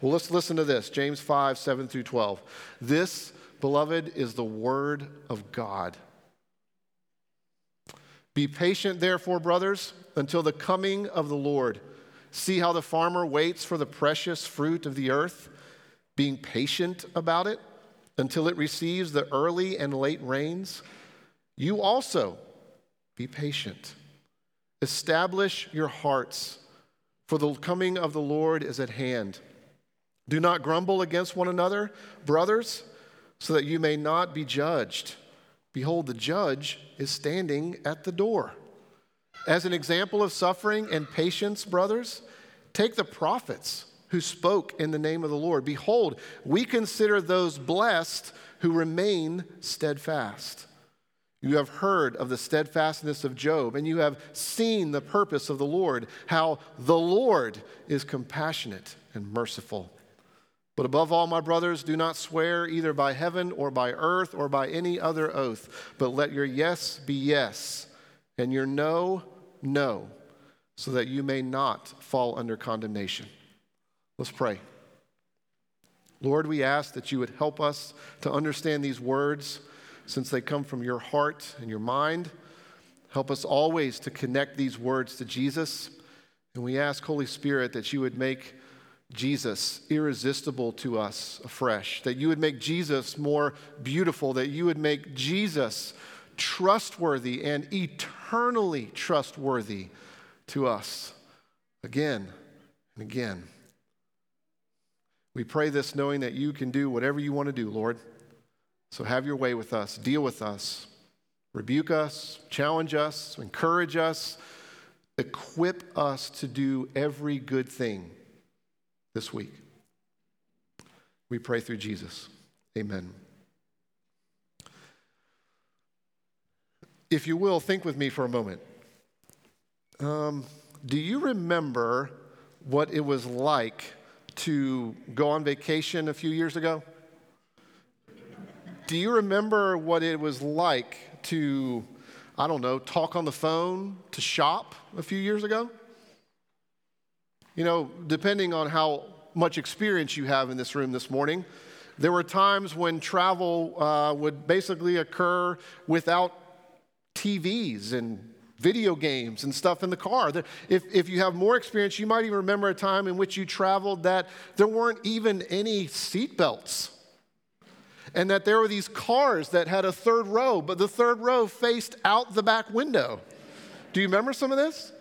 Well, let's listen to this James 5, 7 through 12. This, beloved, is the word of God. Be patient, therefore, brothers, until the coming of the Lord. See how the farmer waits for the precious fruit of the earth, being patient about it until it receives the early and late rains. You also be patient. Establish your hearts, for the coming of the Lord is at hand. Do not grumble against one another, brothers, so that you may not be judged. Behold, the judge is standing at the door. As an example of suffering and patience, brothers, take the prophets who spoke in the name of the Lord. Behold, we consider those blessed who remain steadfast. You have heard of the steadfastness of Job, and you have seen the purpose of the Lord, how the Lord is compassionate and merciful. But above all, my brothers, do not swear either by heaven or by earth or by any other oath, but let your yes be yes and your no, no, so that you may not fall under condemnation. Let's pray. Lord, we ask that you would help us to understand these words since they come from your heart and your mind. Help us always to connect these words to Jesus. And we ask, Holy Spirit, that you would make Jesus irresistible to us afresh, that you would make Jesus more beautiful, that you would make Jesus trustworthy and eternally trustworthy to us again and again. We pray this knowing that you can do whatever you want to do, Lord. So have your way with us, deal with us, rebuke us, challenge us, encourage us, equip us to do every good thing this week. We pray through Jesus. Amen. If you will, think with me for a moment. Um, do you remember what it was like to go on vacation a few years ago? Do you remember what it was like to, I don't know, talk on the phone, to shop a few years ago? You know, depending on how much experience you have in this room this morning, there were times when travel uh, would basically occur without TVs and video games and stuff in the car. If, if you have more experience, you might even remember a time in which you traveled that there weren't even any seatbelts. And that there were these cars that had a third row, but the third row faced out the back window. Do you remember some of this?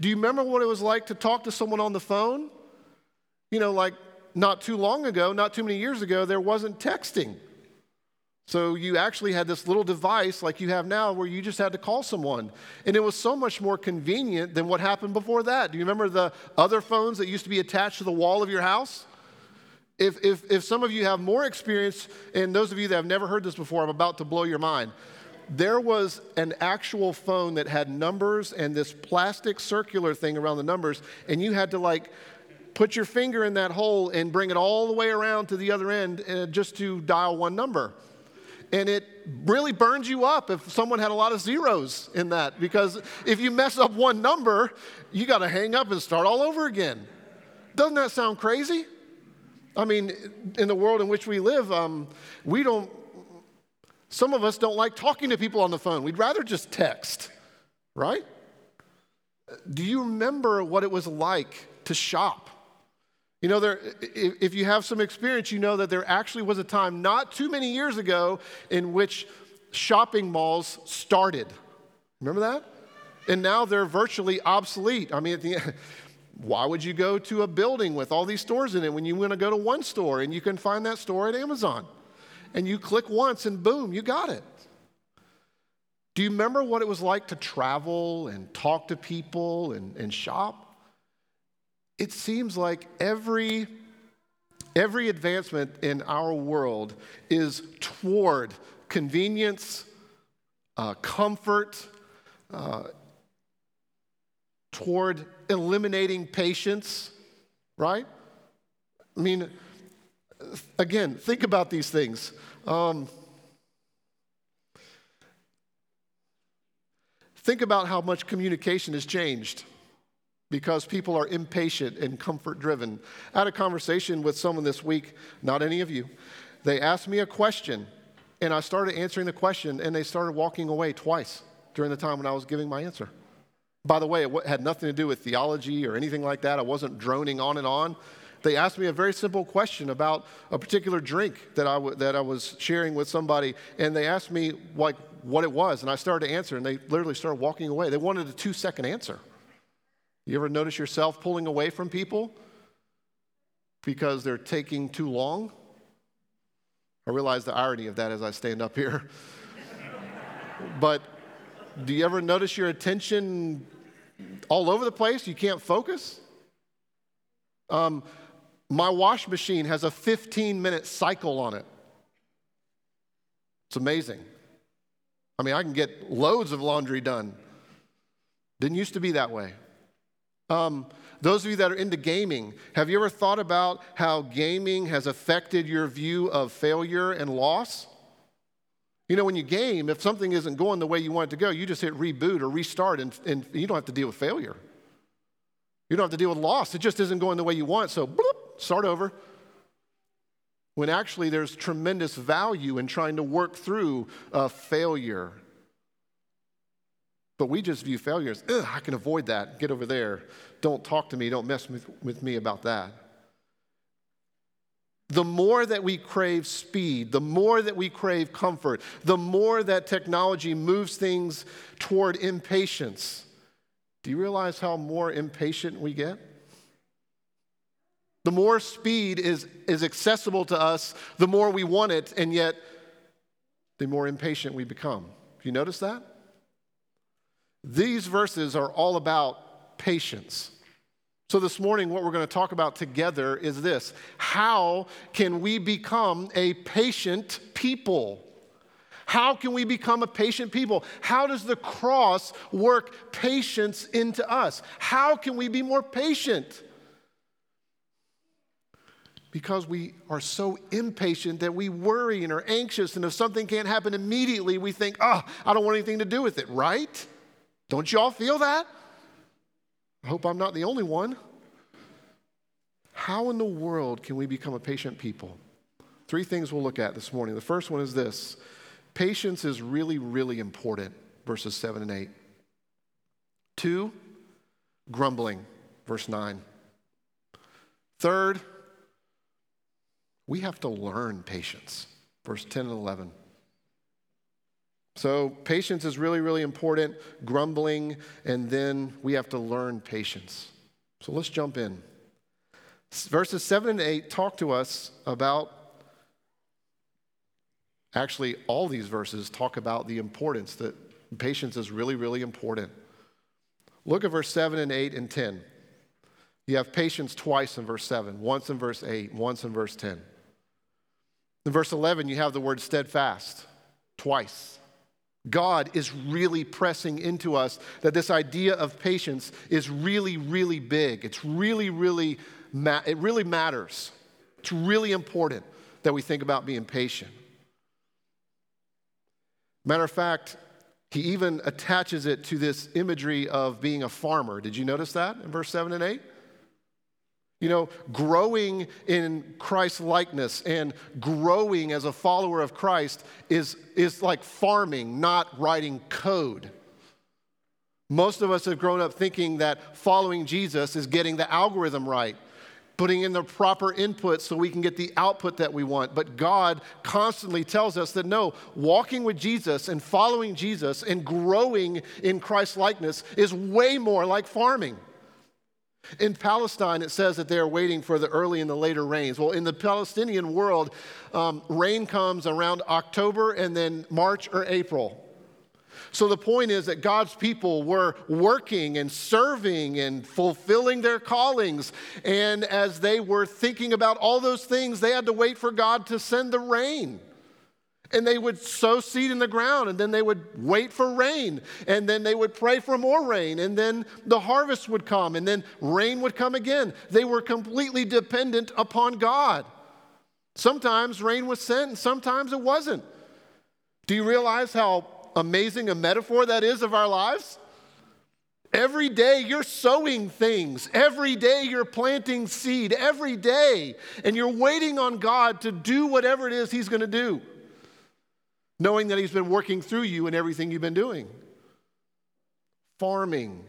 Do you remember what it was like to talk to someone on the phone? You know, like not too long ago, not too many years ago, there wasn't texting. So you actually had this little device like you have now where you just had to call someone. And it was so much more convenient than what happened before that. Do you remember the other phones that used to be attached to the wall of your house? If, if, if some of you have more experience, and those of you that have never heard this before, I'm about to blow your mind there was an actual phone that had numbers and this plastic circular thing around the numbers, and you had to like put your finger in that hole and bring it all the way around to the other end uh, just to dial one number. And it really burns you up if someone had a lot of zeros in that, because if you mess up one number, you got to hang up and start all over again. Doesn't that sound crazy? I mean, in the world in which we live, um, we don't some of us don't like talking to people on the phone. We'd rather just text, right? Do you remember what it was like to shop? You know, there, if you have some experience, you know that there actually was a time not too many years ago in which shopping malls started. Remember that? And now they're virtually obsolete. I mean, the, why would you go to a building with all these stores in it when you want to go to one store and you can find that store at Amazon? And you click once and boom, you got it. Do you remember what it was like to travel and talk to people and, and shop? It seems like every, every advancement in our world is toward convenience, uh, comfort, uh, toward eliminating patience, right? I mean, again, think about these things. Um, think about how much communication has changed because people are impatient and comfort driven. I had a conversation with someone this week, not any of you. They asked me a question, and I started answering the question, and they started walking away twice during the time when I was giving my answer. By the way, it had nothing to do with theology or anything like that. I wasn't droning on and on. They asked me a very simple question about a particular drink that I, w- that I was sharing with somebody, and they asked me like what it was, and I started to answer, and they literally started walking away. They wanted a two second answer. You ever notice yourself pulling away from people because they're taking too long? I realize the irony of that as I stand up here. but do you ever notice your attention all over the place? You can't focus? Um, my wash machine has a 15 minute cycle on it. It's amazing. I mean, I can get loads of laundry done. Didn't used to be that way. Um, those of you that are into gaming, have you ever thought about how gaming has affected your view of failure and loss? You know, when you game, if something isn't going the way you want it to go, you just hit reboot or restart and, and you don't have to deal with failure. You don't have to deal with loss. It just isn't going the way you want, so bloop, start over. When actually there's tremendous value in trying to work through a failure. But we just view failure as, I can avoid that, get over there. Don't talk to me, don't mess with me about that the more that we crave speed, the more that we crave comfort, the more that technology moves things toward impatience. Do you realize how more impatient we get? The more speed is, is accessible to us, the more we want it, and yet the more impatient we become. You notice that? These verses are all about patience. So, this morning, what we're going to talk about together is this How can we become a patient people? How can we become a patient people? How does the cross work patience into us? How can we be more patient? Because we are so impatient that we worry and are anxious, and if something can't happen immediately, we think, oh, I don't want anything to do with it, right? Don't you all feel that? I hope I'm not the only one. How in the world can we become a patient people? Three things we'll look at this morning. The first one is this patience is really, really important, verses 7 and 8. Two, grumbling, verse 9. Third, we have to learn patience, verse 10 and 11. So, patience is really, really important, grumbling, and then we have to learn patience. So, let's jump in. Verses 7 and 8 talk to us about, actually, all these verses talk about the importance that patience is really, really important. Look at verse 7 and 8 and 10. You have patience twice in verse 7, once in verse 8, once in verse 10. In verse 11, you have the word steadfast twice. God is really pressing into us that this idea of patience is really, really big. It's really, really, ma- it really matters. It's really important that we think about being patient. Matter of fact, he even attaches it to this imagery of being a farmer. Did you notice that in verse 7 and 8? You know, growing in Christ's likeness and growing as a follower of Christ is, is like farming, not writing code. Most of us have grown up thinking that following Jesus is getting the algorithm right, putting in the proper input so we can get the output that we want. But God constantly tells us that no, walking with Jesus and following Jesus and growing in Christ's likeness is way more like farming. In Palestine, it says that they are waiting for the early and the later rains. Well, in the Palestinian world, um, rain comes around October and then March or April. So the point is that God's people were working and serving and fulfilling their callings. And as they were thinking about all those things, they had to wait for God to send the rain and they would sow seed in the ground and then they would wait for rain and then they would pray for more rain and then the harvest would come and then rain would come again. They were completely dependent upon God. Sometimes rain was sent and sometimes it wasn't. Do you realize how amazing a metaphor that is of our lives? Every day you're sowing things. Every day you're planting seed. Every day. And you're waiting on God to do whatever it is He's going to do, knowing that He's been working through you in everything you've been doing. Farming.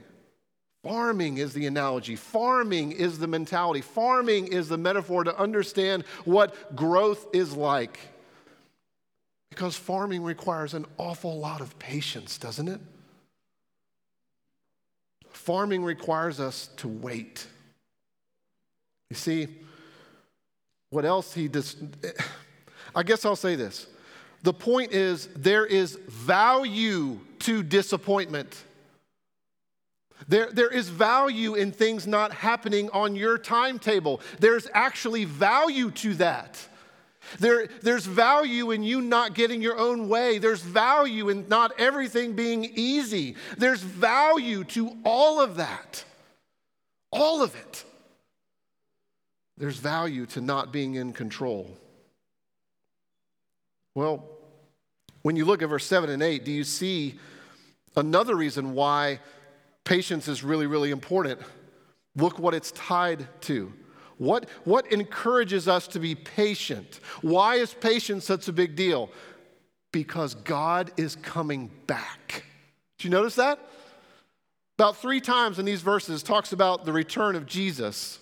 Farming is the analogy. Farming is the mentality. Farming is the metaphor to understand what growth is like. Because farming requires an awful lot of patience, doesn't it? Farming requires us to wait. You see, what else he does, I guess I'll say this. The point is, there is value to disappointment. There, there is value in things not happening on your timetable. There's actually value to that. There, there's value in you not getting your own way. There's value in not everything being easy. There's value to all of that. All of it. There's value to not being in control. Well, when you look at verse 7 and 8, do you see another reason why patience is really, really important? Look what it's tied to. What, what encourages us to be patient? Why is patience such a big deal? Because God is coming back. Did you notice that? About three times in these verses talks about the return of Jesus.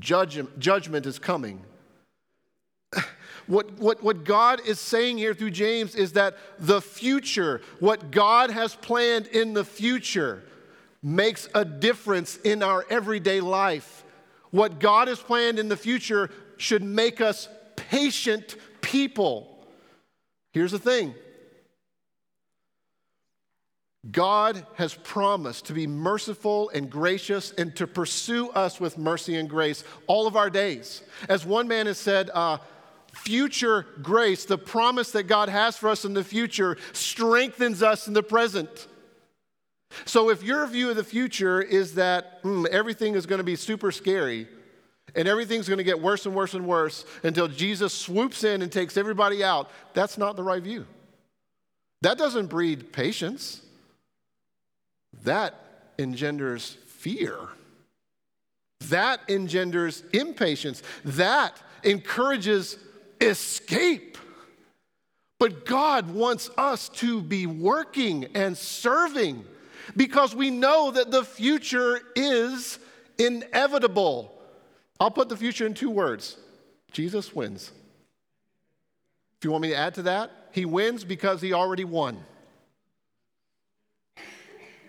Judge, judgment is coming. What, what, what God is saying here through James is that the future, what God has planned in the future, makes a difference in our everyday life. What God has planned in the future should make us patient people. Here's the thing God has promised to be merciful and gracious and to pursue us with mercy and grace all of our days. As one man has said, uh, future grace, the promise that God has for us in the future, strengthens us in the present. So if your view of the future is that mm, everything is going to be super scary and everything's going to get worse and worse and worse until Jesus swoops in and takes everybody out, that's not the right view. That doesn't breed patience. That engenders fear. That engenders impatience. That encourages escape. But God wants us to be working and serving because we know that the future is inevitable. I'll put the future in two words Jesus wins. If you want me to add to that, he wins because he already won.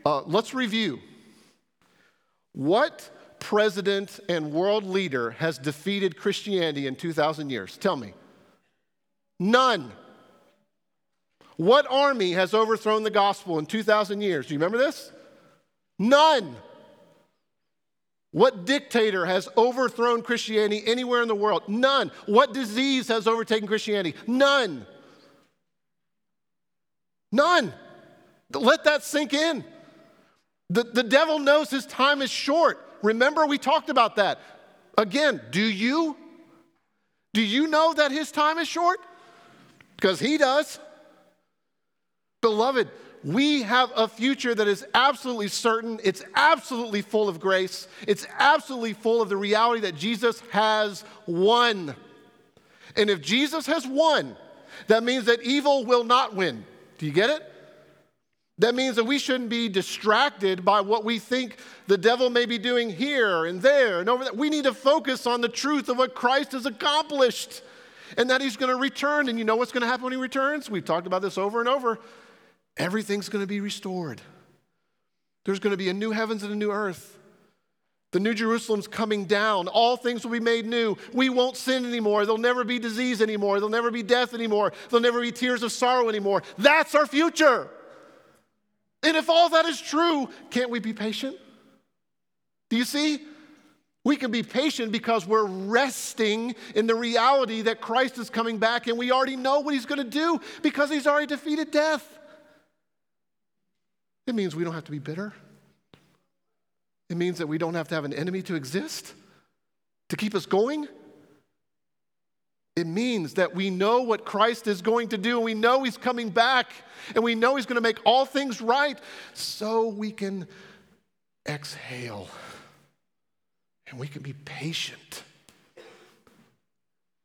Uh, let's review. What president and world leader has defeated Christianity in 2,000 years? Tell me. None. What army has overthrown the gospel in 2,000 years? Do you remember this? None. What dictator has overthrown Christianity anywhere in the world? None. What disease has overtaken Christianity? None. None. Let that sink in. The, the devil knows his time is short. Remember, we talked about that. Again, do you? Do you know that his time is short? Because he does. Beloved, we have a future that is absolutely certain. It's absolutely full of grace. It's absolutely full of the reality that Jesus has won. And if Jesus has won, that means that evil will not win. Do you get it? That means that we shouldn't be distracted by what we think the devil may be doing here and there and over there. We need to focus on the truth of what Christ has accomplished and that he's going to return. And you know what's going to happen when he returns? We've talked about this over and over everything's going to be restored. There's going to be a new heavens and a new earth. The new Jerusalem's coming down. All things will be made new. We won't sin anymore. There'll never be disease anymore. There'll never be death anymore. There'll never be tears of sorrow anymore. That's our future. And if all that is true, can't we be patient? Do you see? We can be patient because we're resting in the reality that Christ is coming back and we already know what he's going to do because he's already defeated death. It means we don't have to be bitter. It means that we don't have to have an enemy to exist, to keep us going. It means that we know what Christ is going to do, and we know He's coming back, and we know He's going to make all things right, so we can exhale, and we can be patient.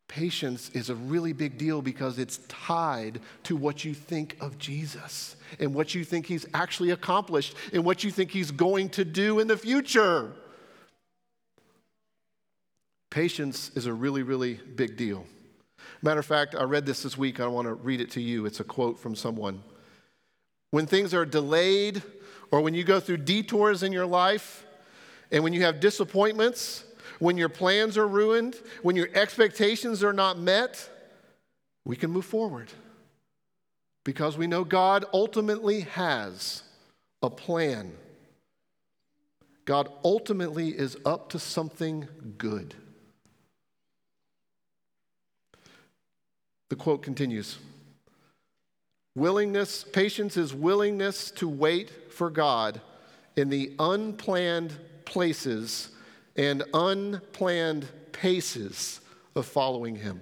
Patience is a really big deal because it's tied to what you think of Jesus and what you think he's actually accomplished and what you think he's going to do in the future. Patience is a really, really big deal. Matter of fact, I read this this week. I want to read it to you. It's a quote from someone. When things are delayed, or when you go through detours in your life, and when you have disappointments, when your plans are ruined, when your expectations are not met, we can move forward. Because we know God ultimately has a plan. God ultimately is up to something good. The quote continues Willingness, patience is willingness to wait for God in the unplanned places and unplanned paces of following Him.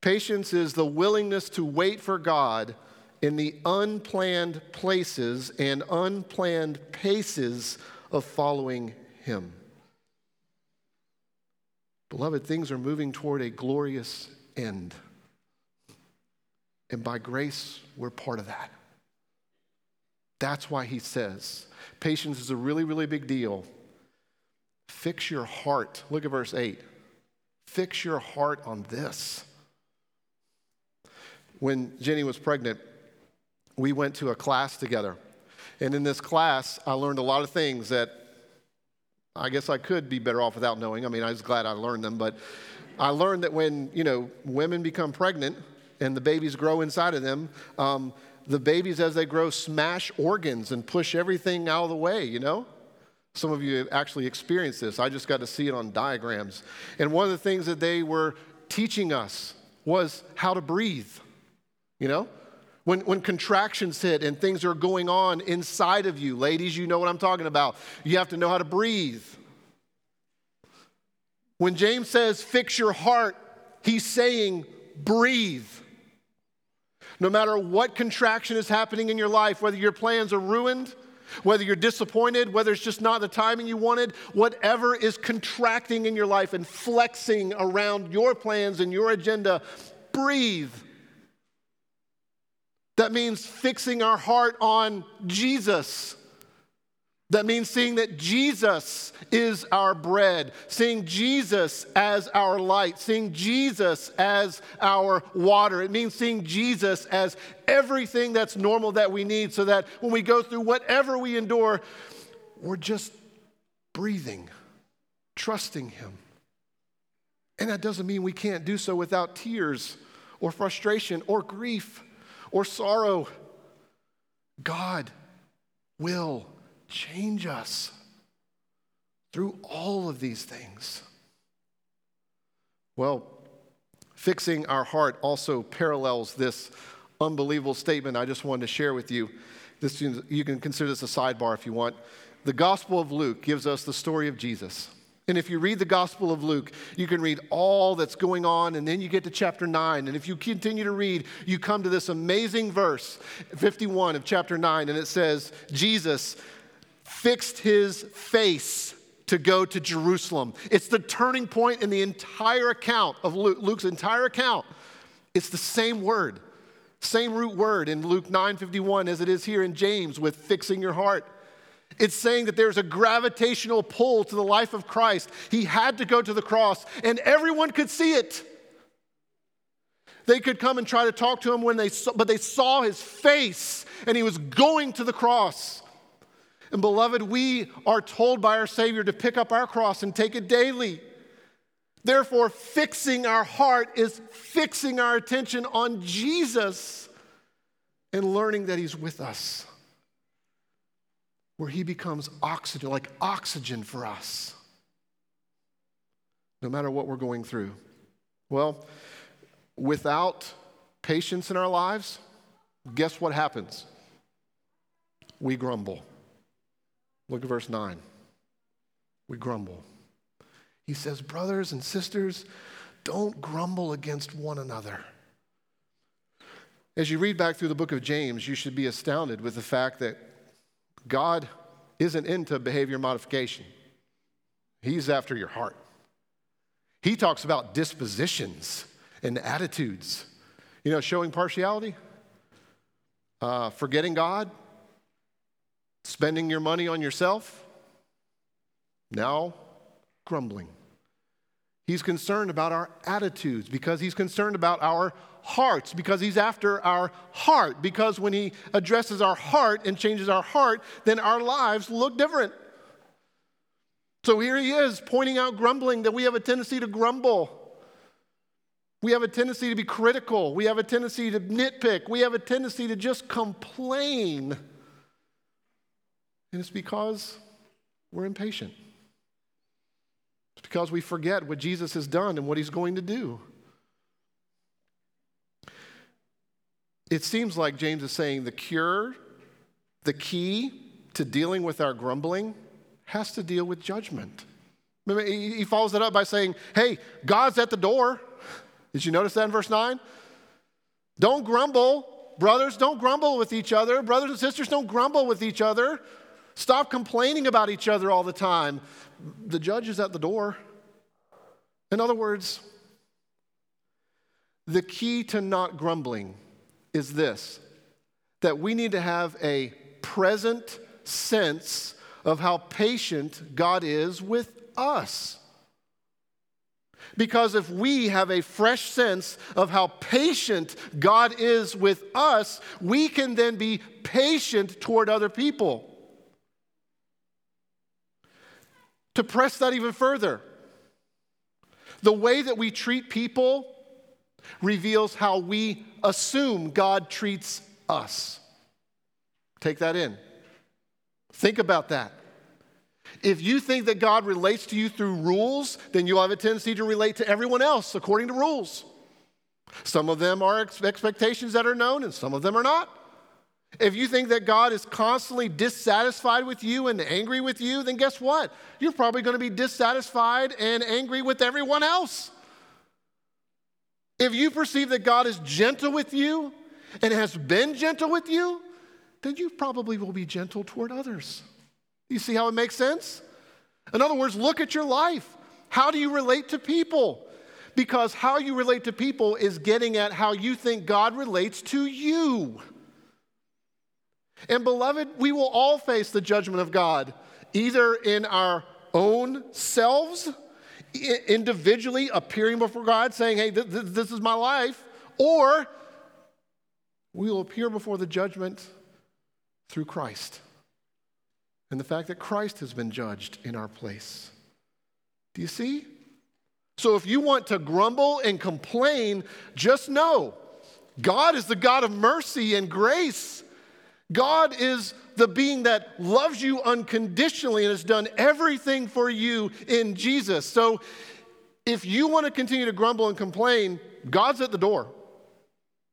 Patience is the willingness to wait for God in the unplanned places and unplanned paces of following Him. Beloved, things are moving toward a glorious end. And by grace, we're part of that. That's why he says patience is a really, really big deal. Fix your heart. Look at verse 8. Fix your heart on this. When Jenny was pregnant, we went to a class together. And in this class, I learned a lot of things that I guess I could be better off without knowing. I mean, I was glad I learned them, but I learned that when, you know, women become pregnant and the babies grow inside of them, um, the babies, as they grow, smash organs and push everything out of the way, you know? Some of you have actually experienced this. I just got to see it on diagrams. And one of the things that they were teaching us was how to breathe, you know? When, when contractions hit and things are going on inside of you, ladies, you know what I'm talking about. You have to know how to breathe. When James says, fix your heart, he's saying, breathe. No matter what contraction is happening in your life, whether your plans are ruined, whether you're disappointed, whether it's just not the timing you wanted, whatever is contracting in your life and flexing around your plans and your agenda, breathe. That means fixing our heart on Jesus. That means seeing that Jesus is our bread, seeing Jesus as our light, seeing Jesus as our water. It means seeing Jesus as everything that's normal that we need so that when we go through whatever we endure, we're just breathing, trusting Him. And that doesn't mean we can't do so without tears or frustration or grief or sorrow. God will change us through all of these things. Well, fixing our heart also parallels this unbelievable statement I just wanted to share with you. This, you can consider this a sidebar if you want. The Gospel of Luke gives us the story of Jesus. And if you read the Gospel of Luke, you can read all that's going on, and then you get to chapter 9. And if you continue to read, you come to this amazing verse, 51 of chapter 9, and it says, Jesus fixed his face to go to Jerusalem. It's the turning point in the entire account of Luke, Luke's entire account. It's the same word, same root word in Luke 9:51 as it is here in James with fixing your heart. It's saying that there's a gravitational pull to the life of Christ. He had to go to the cross, and everyone could see it. They could come and try to talk to him when they saw, but they saw his face, and he was going to the cross. And beloved, we are told by our Savior to pick up our cross and take it daily. Therefore, fixing our heart is fixing our attention on Jesus and learning that He's with us where he becomes oxygen, like oxygen for us, no matter what we're going through. Well, without patience in our lives, guess what happens? We grumble. Look at verse 9. We grumble. He says, Brothers and sisters, don't grumble against one another. As you read back through the book of James, you should be astounded with the fact that God isn't into behavior modification, He's after your heart. He talks about dispositions and attitudes. You know, showing partiality, uh, forgetting God, spending your money on yourself, now grumbling. He's concerned about our attitudes because he's concerned about our hearts, because he's after our heart. Because when he addresses our heart and changes our heart, then our lives look different. So here he is pointing out grumbling that we have a tendency to grumble. We have a tendency to be critical. We have a tendency to nitpick. We have a tendency to just complain. And it's because we're impatient. It's because we forget what Jesus has done and what he's going to do. It seems like James is saying the cure, the key to dealing with our grumbling has to deal with judgment. He follows it up by saying, Hey, God's at the door. Did you notice that in verse 9? Don't grumble. Brothers, don't grumble with each other. Brothers and sisters, don't grumble with each other. Stop complaining about each other all the time. The judge is at the door. In other words, the key to not grumbling is this that we need to have a present sense of how patient God is with us. Because if we have a fresh sense of how patient God is with us, we can then be patient toward other people. To press that even further, the way that we treat people reveals how we assume God treats us. Take that in. Think about that. If you think that God relates to you through rules, then you'll have a tendency to relate to everyone else according to rules. Some of them are expectations that are known, and some of them are not. If you think that God is constantly dissatisfied with you and angry with you, then guess what? You're probably going to be dissatisfied and angry with everyone else. If you perceive that God is gentle with you and has been gentle with you, then you probably will be gentle toward others. You see how it makes sense? In other words, look at your life. How do you relate to people? Because how you relate to people is getting at how you think God relates to you. And beloved, we will all face the judgment of God, either in our own selves, individually appearing before God saying, hey, th- th- this is my life, or we will appear before the judgment through Christ and the fact that Christ has been judged in our place. Do you see? So if you want to grumble and complain, just know God is the God of mercy and grace. God is the being that loves you unconditionally and has done everything for you in Jesus. So if you want to continue to grumble and complain, God's at the door.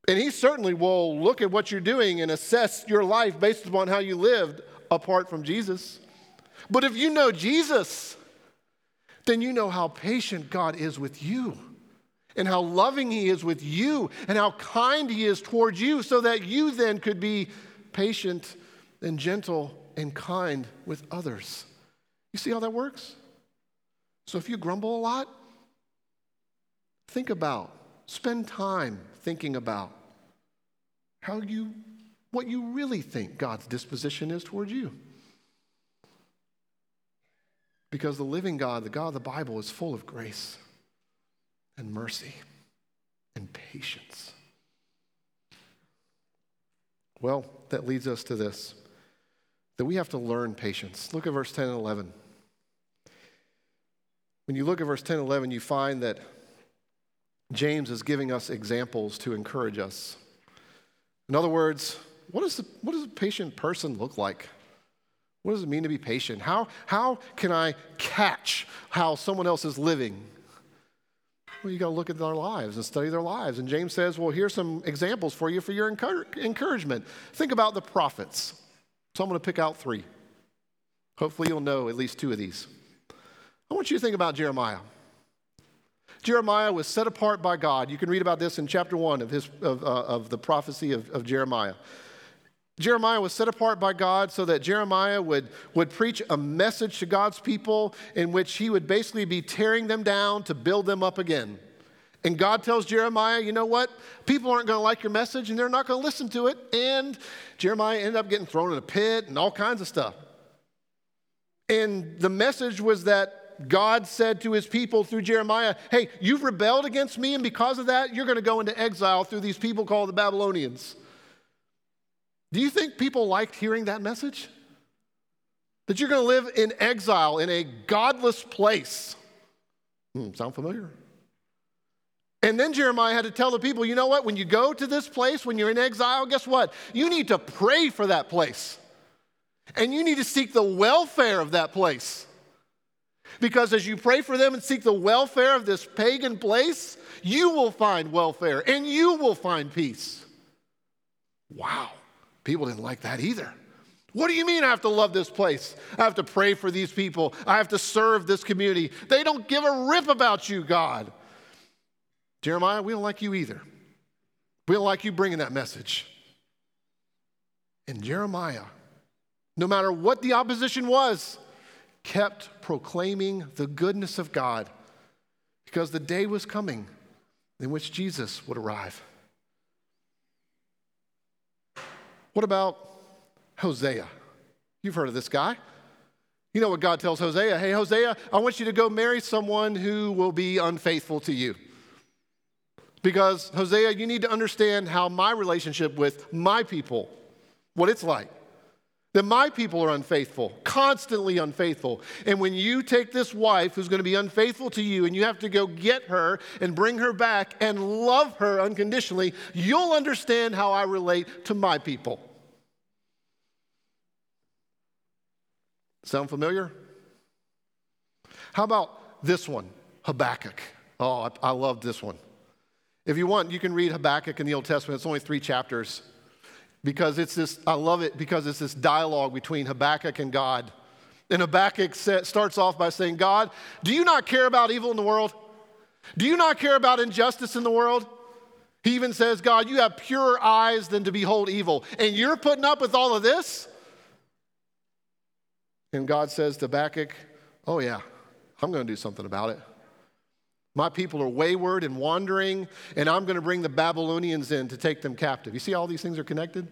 And He certainly will look at what you're doing and assess your life based upon how you lived apart from Jesus. But if you know Jesus, then you know how patient God is with you and how loving He is with you and how kind He is towards you so that you then could be patient and gentle and kind with others. You see how that works? So if you grumble a lot, think about, spend time thinking about how you what you really think God's disposition is towards you. Because the living God, the God of the Bible, is full of grace and mercy and patience. Well, that leads us to this that we have to learn patience. Look at verse 10 and 11. When you look at verse 10 and 11, you find that James is giving us examples to encourage us. In other words, what, is the, what does a patient person look like? What does it mean to be patient? How, how can I catch how someone else is living? Well, you got to look at their lives and study their lives. And James says, well, here's some examples for you for your encouragement. Think about the prophets. So I'm going to pick out three. Hopefully, you'll know at least two of these. I want you to think about Jeremiah. Jeremiah was set apart by God. You can read about this in chapter one of, his, of, uh, of the prophecy of, of Jeremiah. Jeremiah was set apart by God so that Jeremiah would, would preach a message to God's people in which he would basically be tearing them down to build them up again. And God tells Jeremiah, you know what? People aren't going to like your message and they're not going to listen to it. And Jeremiah ended up getting thrown in a pit and all kinds of stuff. And the message was that God said to his people through Jeremiah, hey, you've rebelled against me, and because of that, you're going to go into exile through these people called the Babylonians. Do you think people liked hearing that message? That you're going to live in exile in a godless place. Hmm, sound familiar? And then Jeremiah had to tell the people, you know what? When you go to this place, when you're in exile, guess what? You need to pray for that place. And you need to seek the welfare of that place. Because as you pray for them and seek the welfare of this pagan place, you will find welfare and you will find peace. Wow. People didn't like that either. What do you mean I have to love this place? I have to pray for these people. I have to serve this community. They don't give a rip about you, God. Jeremiah, we don't like you either. We don't like you bringing that message. And Jeremiah, no matter what the opposition was, kept proclaiming the goodness of God because the day was coming in which Jesus would arrive. What about Hosea? You've heard of this guy. You know what God tells Hosea? Hey, Hosea, I want you to go marry someone who will be unfaithful to you. Because, Hosea, you need to understand how my relationship with my people, what it's like. That my people are unfaithful, constantly unfaithful. And when you take this wife who's going to be unfaithful to you and you have to go get her and bring her back and love her unconditionally, you'll understand how I relate to my people. Sound familiar? How about this one, Habakkuk? Oh, I, I love this one. If you want, you can read Habakkuk in the Old Testament. It's only three chapters because it's this, I love it because it's this dialogue between Habakkuk and God. And Habakkuk starts off by saying, God, do you not care about evil in the world? Do you not care about injustice in the world? He even says, God, you have purer eyes than to behold evil. And you're putting up with all of this? And God says to Habakkuk, Oh, yeah, I'm going to do something about it. My people are wayward and wandering, and I'm going to bring the Babylonians in to take them captive. You see, all these things are connected?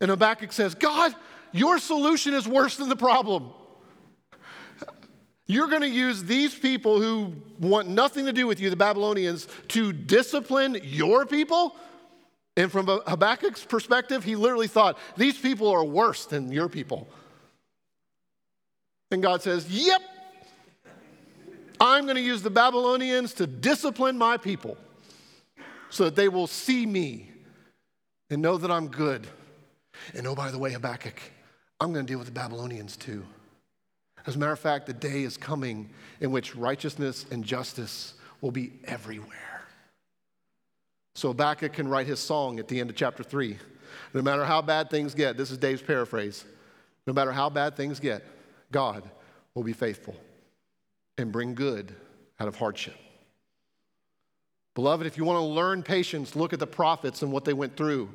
And Habakkuk says, God, your solution is worse than the problem. You're going to use these people who want nothing to do with you, the Babylonians, to discipline your people? And from Habakkuk's perspective, he literally thought, these people are worse than your people. And God says, Yep, I'm going to use the Babylonians to discipline my people so that they will see me and know that I'm good. And oh, by the way, Habakkuk, I'm going to deal with the Babylonians too. As a matter of fact, the day is coming in which righteousness and justice will be everywhere. So Habakkuk can write his song at the end of chapter 3. No matter how bad things get, this is Dave's paraphrase. No matter how bad things get, God will be faithful and bring good out of hardship. Beloved, if you want to learn patience, look at the prophets and what they went through.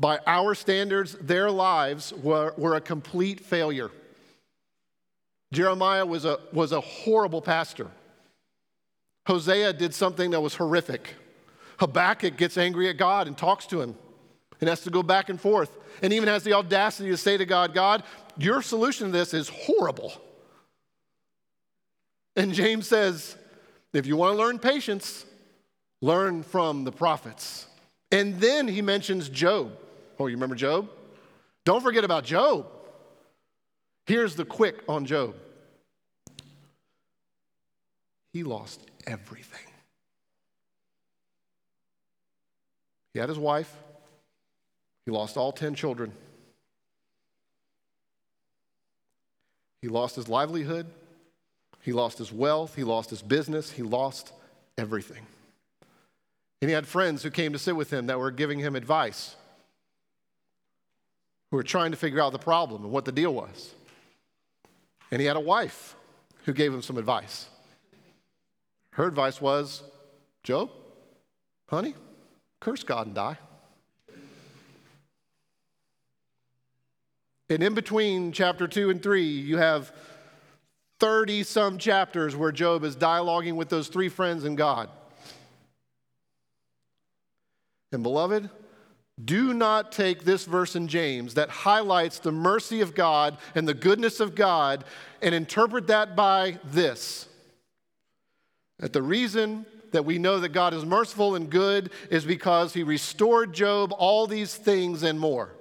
By our standards, their lives were, were a complete failure. Jeremiah was a, was a horrible pastor. Hosea did something that was horrific. Habakkuk gets angry at God and talks to him and has to go back and forth and even has the audacity to say to God, God, your solution to this is horrible. And James says, if you want to learn patience, learn from the prophets. And then he mentions Job. Oh, you remember Job? Don't forget about Job. Here's the quick on Job he lost everything. He had his wife, he lost all 10 children, he lost his livelihood, he lost his wealth, he lost his business, he lost everything. And he had friends who came to sit with him that were giving him advice, who were trying to figure out the problem and what the deal was. And he had a wife who gave him some advice. Her advice was Job, honey, curse God and die. And in between chapter two and three, you have 30 some chapters where Job is dialoguing with those three friends and God. And beloved, do not take this verse in James that highlights the mercy of God and the goodness of God and interpret that by this that the reason that we know that God is merciful and good is because he restored Job all these things and more.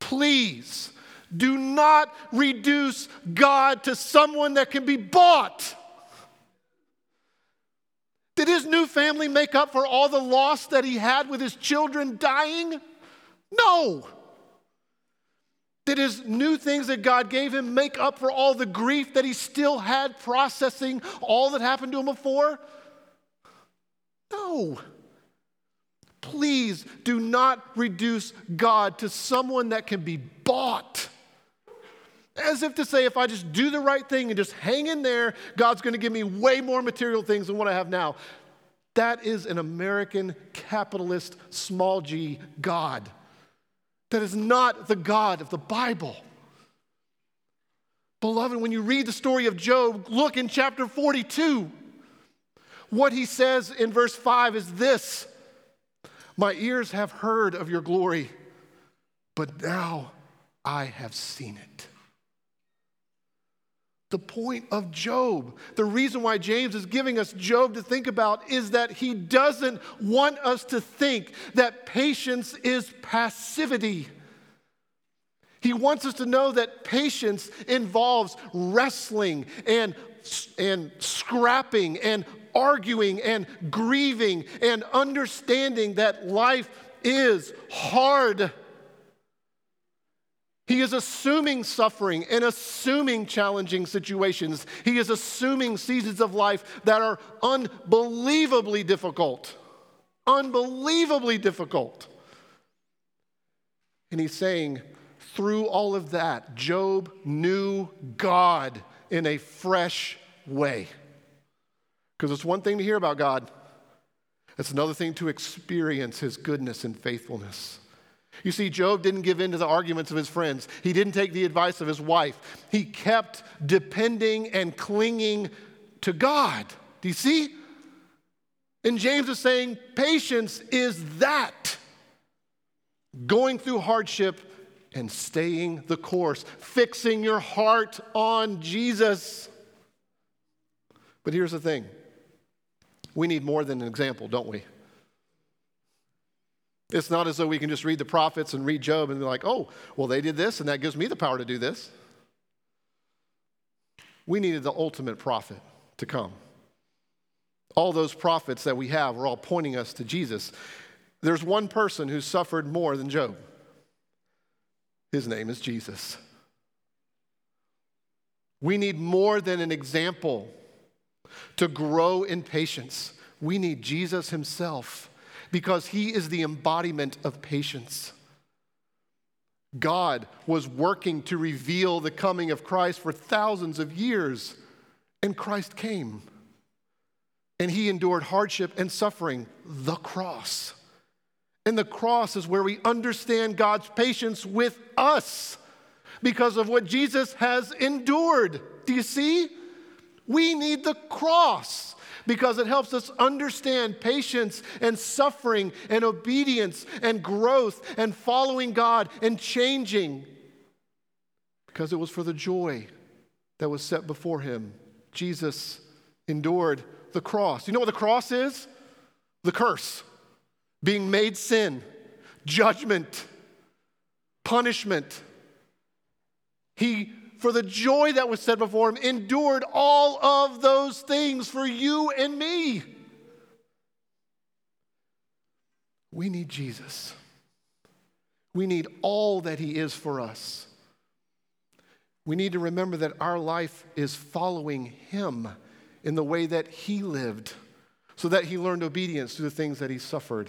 Please do not reduce God to someone that can be bought. Did his new family make up for all the loss that he had with his children dying? No. Did his new things that God gave him make up for all the grief that he still had processing all that happened to him before? No. Please do not reduce God to someone that can be bought. As if to say, if I just do the right thing and just hang in there, God's going to give me way more material things than what I have now. That is an American capitalist small g God. That is not the God of the Bible. Beloved, when you read the story of Job, look in chapter 42. What he says in verse 5 is this My ears have heard of your glory, but now I have seen it the point of Job. The reason why James is giving us Job to think about is that he doesn't want us to think that patience is passivity. He wants us to know that patience involves wrestling and, and scrapping and arguing and grieving and understanding that life is hard. He is assuming suffering and assuming challenging situations. He is assuming seasons of life that are unbelievably difficult. Unbelievably difficult. And he's saying, through all of that, Job knew God in a fresh way. Because it's one thing to hear about God, it's another thing to experience his goodness and faithfulness. You see, Job didn't give in to the arguments of his friends. He didn't take the advice of his wife. He kept depending and clinging to God. Do you see? And James is saying patience is that going through hardship and staying the course, fixing your heart on Jesus. But here's the thing we need more than an example, don't we? It's not as though we can just read the prophets and read Job and be like, oh, well, they did this and that gives me the power to do this. We needed the ultimate prophet to come. All those prophets that we have are all pointing us to Jesus. There's one person who suffered more than Job. His name is Jesus. We need more than an example to grow in patience. We need Jesus himself because he is the embodiment of patience. God was working to reveal the coming of Christ for thousands of years, and Christ came. And he endured hardship and suffering, the cross. And the cross is where we understand God's patience with us because of what Jesus has endured. Do you see? We need the cross because it helps us understand patience and suffering and obedience and growth and following God and changing. Because it was for the joy that was set before him. Jesus endured the cross. You know what the cross is? The curse, being made sin, judgment, punishment. He for the joy that was set before him, endured all of those things for you and me. We need Jesus. We need all that he is for us. We need to remember that our life is following him in the way that he lived, so that he learned obedience to the things that he suffered.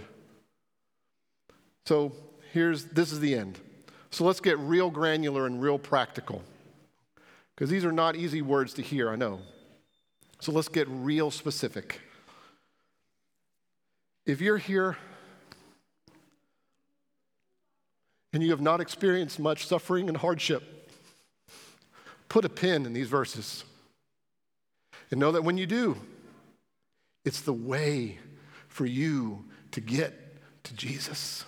So here's this is the end. So let's get real granular and real practical. Because these are not easy words to hear, I know. So let's get real specific. If you're here, and you have not experienced much suffering and hardship, put a pin in these verses and know that when you do, it's the way for you to get to Jesus.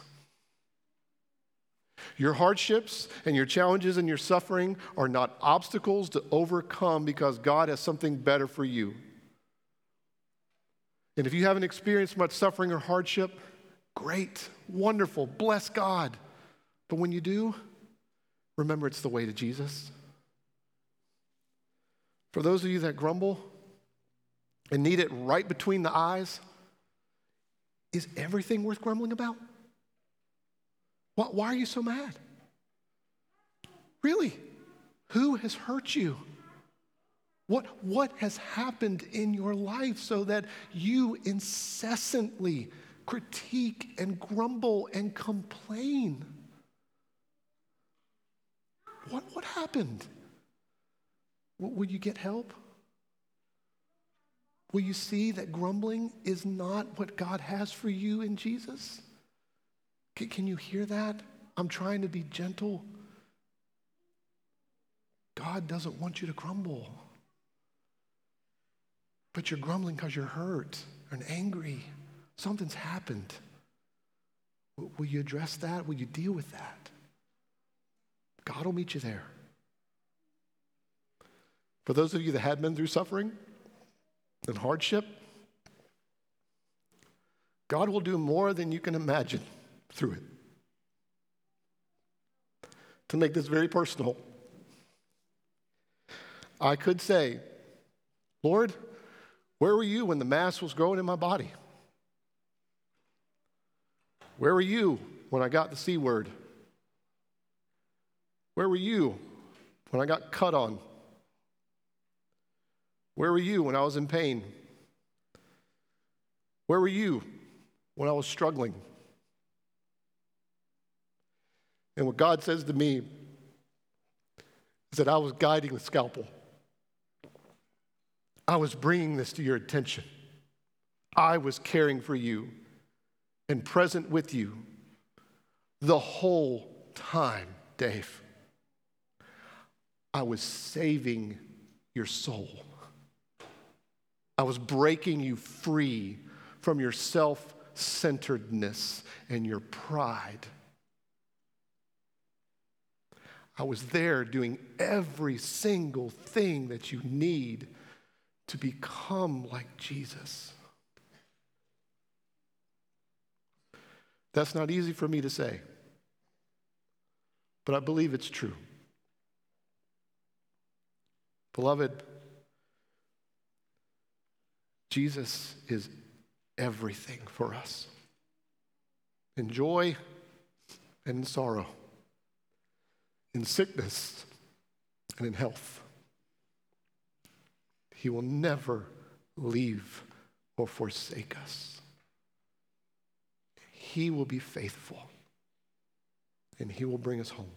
Your hardships and your challenges and your suffering are not obstacles to overcome because God has something better for you. And if you haven't experienced much suffering or hardship, great, wonderful, bless God. But when you do, remember it's the way to Jesus. For those of you that grumble and need it right between the eyes, is everything worth grumbling about? Why are you so mad? Really? Who has hurt you? What, what has happened in your life so that you incessantly critique and grumble and complain? What, what happened? Will you get help? Will you see that grumbling is not what God has for you in Jesus? Can, can you hear that? I'm trying to be gentle. God doesn't want you to grumble. But you're grumbling because you're hurt and angry. Something's happened. Will you address that? Will you deal with that? God will meet you there. For those of you that had been through suffering and hardship, God will do more than you can imagine through it. To make this very personal, I could say, Lord, where were you when the mass was growing in my body? Where were you when I got the C word? Where were you when I got cut on? Where were you when I was in pain? Where were you when I was struggling? And what God says to me is that I was guiding the scalpel. I was bringing this to your attention. I was caring for you and present with you the whole time, Dave. I was saving your soul. I was breaking you free from your self centeredness and your pride. I was there doing every single thing that you need to become like Jesus. That's not easy for me to say, but I believe it's true. Beloved, Jesus is everything for us in joy and in sorrow in sickness and in health. He will never leave or forsake us. He will be faithful and He will bring us home.